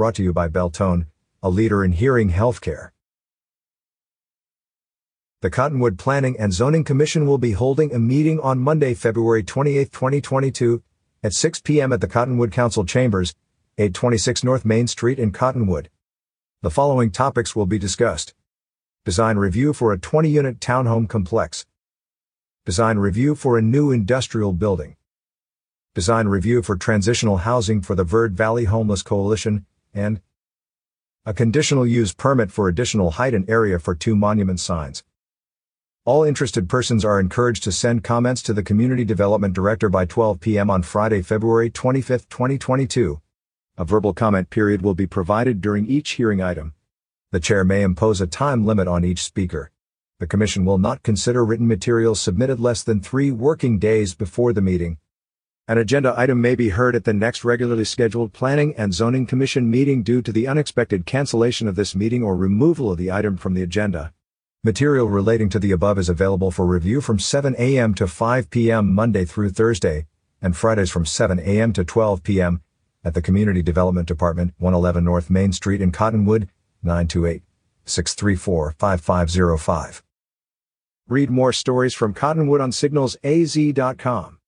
brought to you by Beltone, a leader in hearing healthcare. The Cottonwood Planning and Zoning Commission will be holding a meeting on Monday, February 28, 2022, at 6 p.m. at the Cottonwood Council Chambers, 826 North Main Street in Cottonwood. The following topics will be discussed. Design review for a 20-unit townhome complex. Design review for a new industrial building. Design review for transitional housing for the Verde Valley Homeless Coalition, and a conditional use permit for additional height and area for two monument signs. All interested persons are encouraged to send comments to the Community Development Director by 12 p.m. on Friday, February 25, 2022. A verbal comment period will be provided during each hearing item. The chair may impose a time limit on each speaker. The commission will not consider written materials submitted less than three working days before the meeting. An agenda item may be heard at the next regularly scheduled Planning and Zoning Commission meeting due to the unexpected cancellation of this meeting or removal of the item from the agenda. Material relating to the above is available for review from 7 a.m. to 5 p.m. Monday through Thursday, and Fridays from 7 a.m. to 12 p.m. at the Community Development Department, 111 North Main Street in Cottonwood, 928-634-5505. Read more stories from Cottonwood on signalsaz.com.